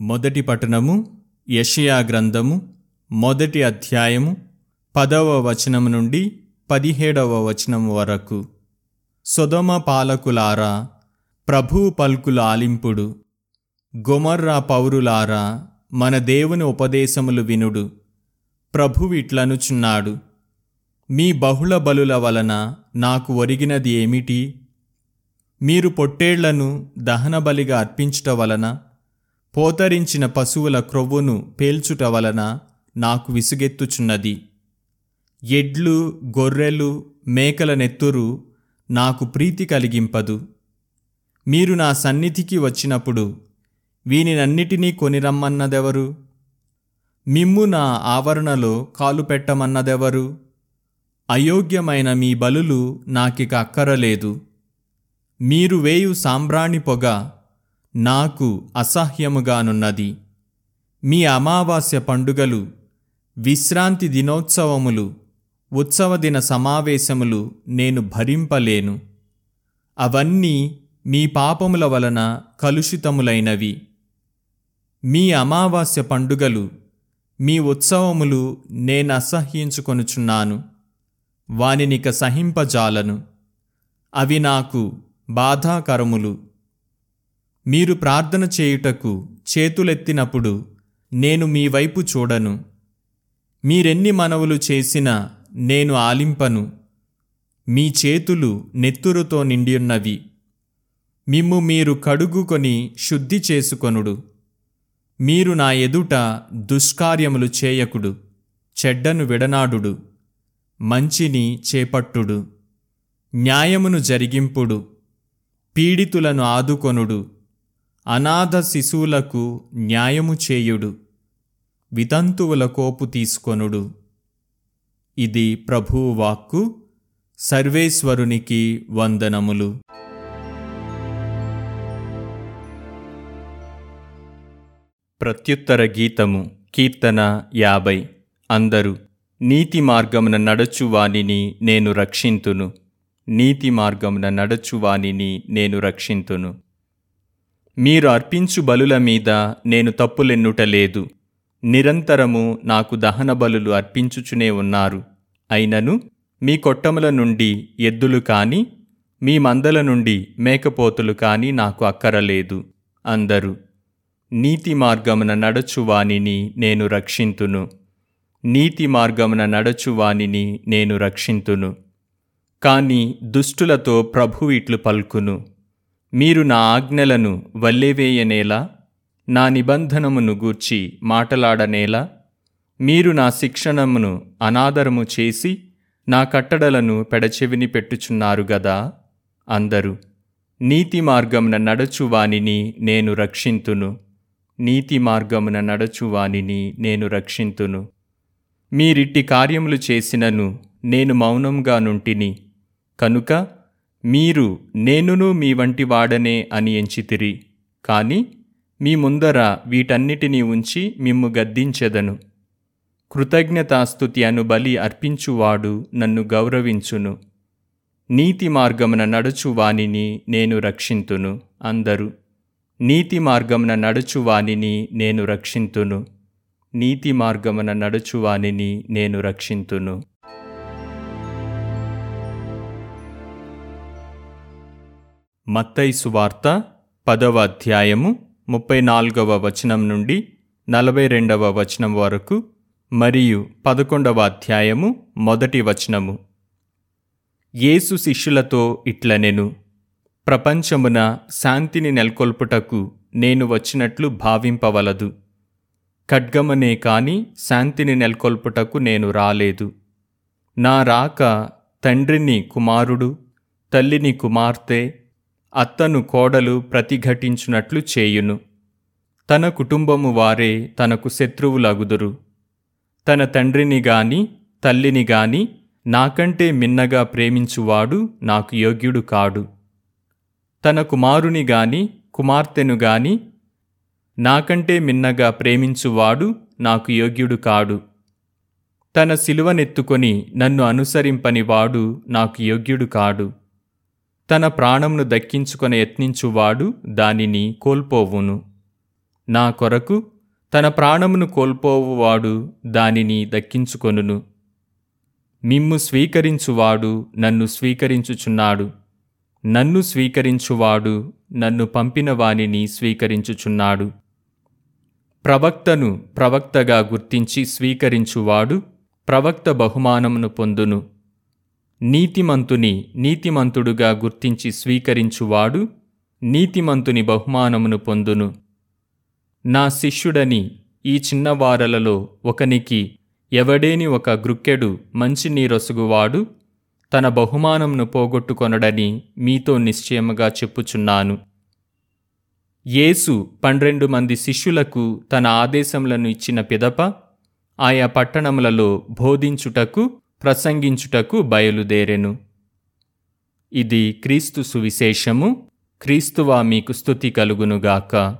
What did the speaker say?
మొదటి పట్టణము యషయా గ్రంథము మొదటి అధ్యాయము పదవ వచనము నుండి పదిహేడవ వచనం వరకు. సుధమ పాలకులారా ప్రభువు పల్కుల ఆలింపుడు. గొమర్రా పౌరులారా మన దేవుని ఉపదేశములు వినుడు. ప్రభువిట్లనుచున్నాడు మీ బహుళ బలుల వలన నాకు ఒరిగినది ఏమిటి? మీరు పొట్టేళ్ళను దహనబలిగా అర్పించుట వలన పోతరించిన పశువుల క్రొవ్వును పేల్చుట వలన నాకు విసుగెత్తుచున్నది. ఎడ్లు గొర్రెలు మేకల నెత్తురు నాకు ప్రీతి కలిగింపదు. మీరు నా సన్నిధికి వచ్చినప్పుడు వీనినన్నిటినీ కొనిరమ్మన్నదెవరు? మిమ్ము నా ఆవరణలో కాలు పెట్టమన్నదెవరు? అయోగ్యమైన మీ బలులు నాకిక అక్కరలేదు. మీరు వేయు సాంబ్రాణి పొగ నాకు అసహ్యముగానున్నది. మీ అమావాస్య పండుగలు విశ్రాంతి దినోత్సవములు ఉత్సవదిన సమావేశములు నేను భరింపలేను. అవన్నీ మీ పాపముల వలన కలుషితములైనవి. మీ అమావాస్య పండుగలు మీ ఉత్సవములు నేను అసహ్యించుకొనుచున్నాను. వానినిక సహింపజాలను. అవి నాకు బాధాకరములు. మీరు ప్రార్థన చేయుటకు చేతులెత్తినప్పుడు నేను మీ వైపు చూడను. మీరెన్ని మనవులు చేసినా నేను ఆలింపను. మీ చేతులు నెత్తురుతో నిండియున్నవి. మిమ్ము మీరు కడుగుకొని శుద్ధి చేసుకొనుడు. మీరు నా ఎదుట దుష్కార్యములు చేయకుడు. చెడ్డను విడనాడుడు. మంచిని చేపట్టుడు. న్యాయమును జరిగింపుడు. పీడితులను ఆదుకొనుడు. అనాథ శిశువులకు న్యాయము చేయుడు వితంతువుల కోపు తీసుకొనుడు. ఇది ప్రభువు వాక్కు సర్వేశ్వరునికి వందనములు. ప్రత్యుత్తర గీతము కీర్తన యాభై. అందరూ నీతి మార్గమున నడచువానిని నేను రక్షింతును. నీతి మార్గమున నడచువానిని నేను రక్షింతును. మీరు అర్పించు బలుల మీద నేను తప్పులెన్నుట లేదు. నిరంతరము నాకు దహన బలులు అర్పించుచునే ఉన్నారు. అయినను మీ కొట్టముల నుండి ఎద్దులు కాని మీ మందల నుండి మేకపోతులు కాని నాకు అక్కరలేదు. అందరూ నీతి మార్గమున నడచువానిని నేను రక్షింతును. నీతి మార్గమున నడచువానిని నేను రక్షింతును. కాని దుష్టులతో ప్రభు ఇట్లు పల్కును. మీరు నా ఆజ్ఞలను వల్లెవేయనేలా నా నిబంధనమును గూర్చి మాటలాడనేలా మీరు నా శిక్షణమును అనాదరము చేసి నా కట్టడలను పెడచెవిని పెట్టుచున్నారు గదా? అందరూ నీతి మార్గమున నడచువానిని నేను రక్షింతును. నీతి మార్గమున నడచువానిని నేను రక్షింతును. మీరిట్టి కార్యములు చేసినను నేను మౌనంగా నుంటిని. కనుక మీరు నేనును మీ వంటి వాడనే అని ఎంచితిరి. కాని మీ ముందర వీటన్నిటినీ ఉంచి మిమ్ము గద్దించెదను. కృతజ్ఞతాస్తుతి అను బలి అర్పించువాడు నన్ను గౌరవించును. నీతి మార్గమున నడుచువానిని నేను రక్షింతును అందరూ. నీతి మార్గమున నడుచువానిని నేను రక్షింతును. నీతి మార్గమున నడుచువానిని నేను రక్షింతును. మత్తై సువార్త పదవ అధ్యాయము ముప్పై నాలుగవ వచనం నుండి నలభై రెండవ వచనం వరకు మరియు పదకొండవ అధ్యాయము మొదటి వచనము. యేసు శిష్యులతో ఇట్లనెను ప్రపంచమున శాంతిని నెలకొల్పుటకు నేను వచ్చినట్లు భావింపవలదు. ఖడ్గమనే కాని శాంతిని నెలకొల్పుటకు నేను రాలేదు. నా రాక తండ్రిని కుమారుడు తల్లిని కుమార్తె అత్తను కోడలు ప్రతిఘటించునట్లు చేయును. తన కుటుంబము వారే తనకు శత్రువులగుదురు. తన తండ్రిని గాని తల్లిని గాని నాకంటే మిన్నగా ప్రేమించువాడు నాకు యోగ్యుడు కాడు. తన కుమారుని గాని కుమార్తెను గాని నాకంటే మిన్నగా ప్రేమించువాడు నాకు యోగ్యుడు కాడు. తన సిలువనెత్తుకొని నన్ను అనుసరింపనివాడు నాకు యోగ్యుడు కాడు. తన ప్రాణంను దక్కించుకొని యత్నించువాడు దానిని కోల్పోవును. నా కొరకు తన ప్రాణమును కోల్పోవువాడు దానిని దక్కించుకొనును. మిమ్ము స్వీకరించువాడు నన్ను స్వీకరించుచున్నాడు. నన్ను స్వీకరించువాడు నన్ను పంపిన వానిని స్వీకరించుచున్నాడు. ప్రవక్తను ప్రవక్తగా గుర్తించి స్వీకరించువాడు ప్రవక్త బహుమానమును పొందును. నీతిమంతుని నీతిమంతుడుగా గుర్తించి స్వీకరించువాడు నీతిమంతుని బహుమానమును పొందును. నా శిష్యుడని ఈ చిన్నవారలలో ఒకనికి ఎవడేని ఒక గ్రుక్కెడు మంచినీరొసుగువాడు తన బహుమానంను పోగొట్టుకొనడని మీతో నిశ్చయముగా చెప్పుచున్నాను. యేసు పన్నెండు మంది శిష్యులకు తన ఆదేశములను ఇచ్చిన పిదప ఆయా పట్టణములలో బోధించుటకు ప్రసంగించుటకు బయలుదేరెను. ఇది క్రీస్తు సువిశేషము. క్రీస్తువా మీకు స్థుతి కలుగునుగాక.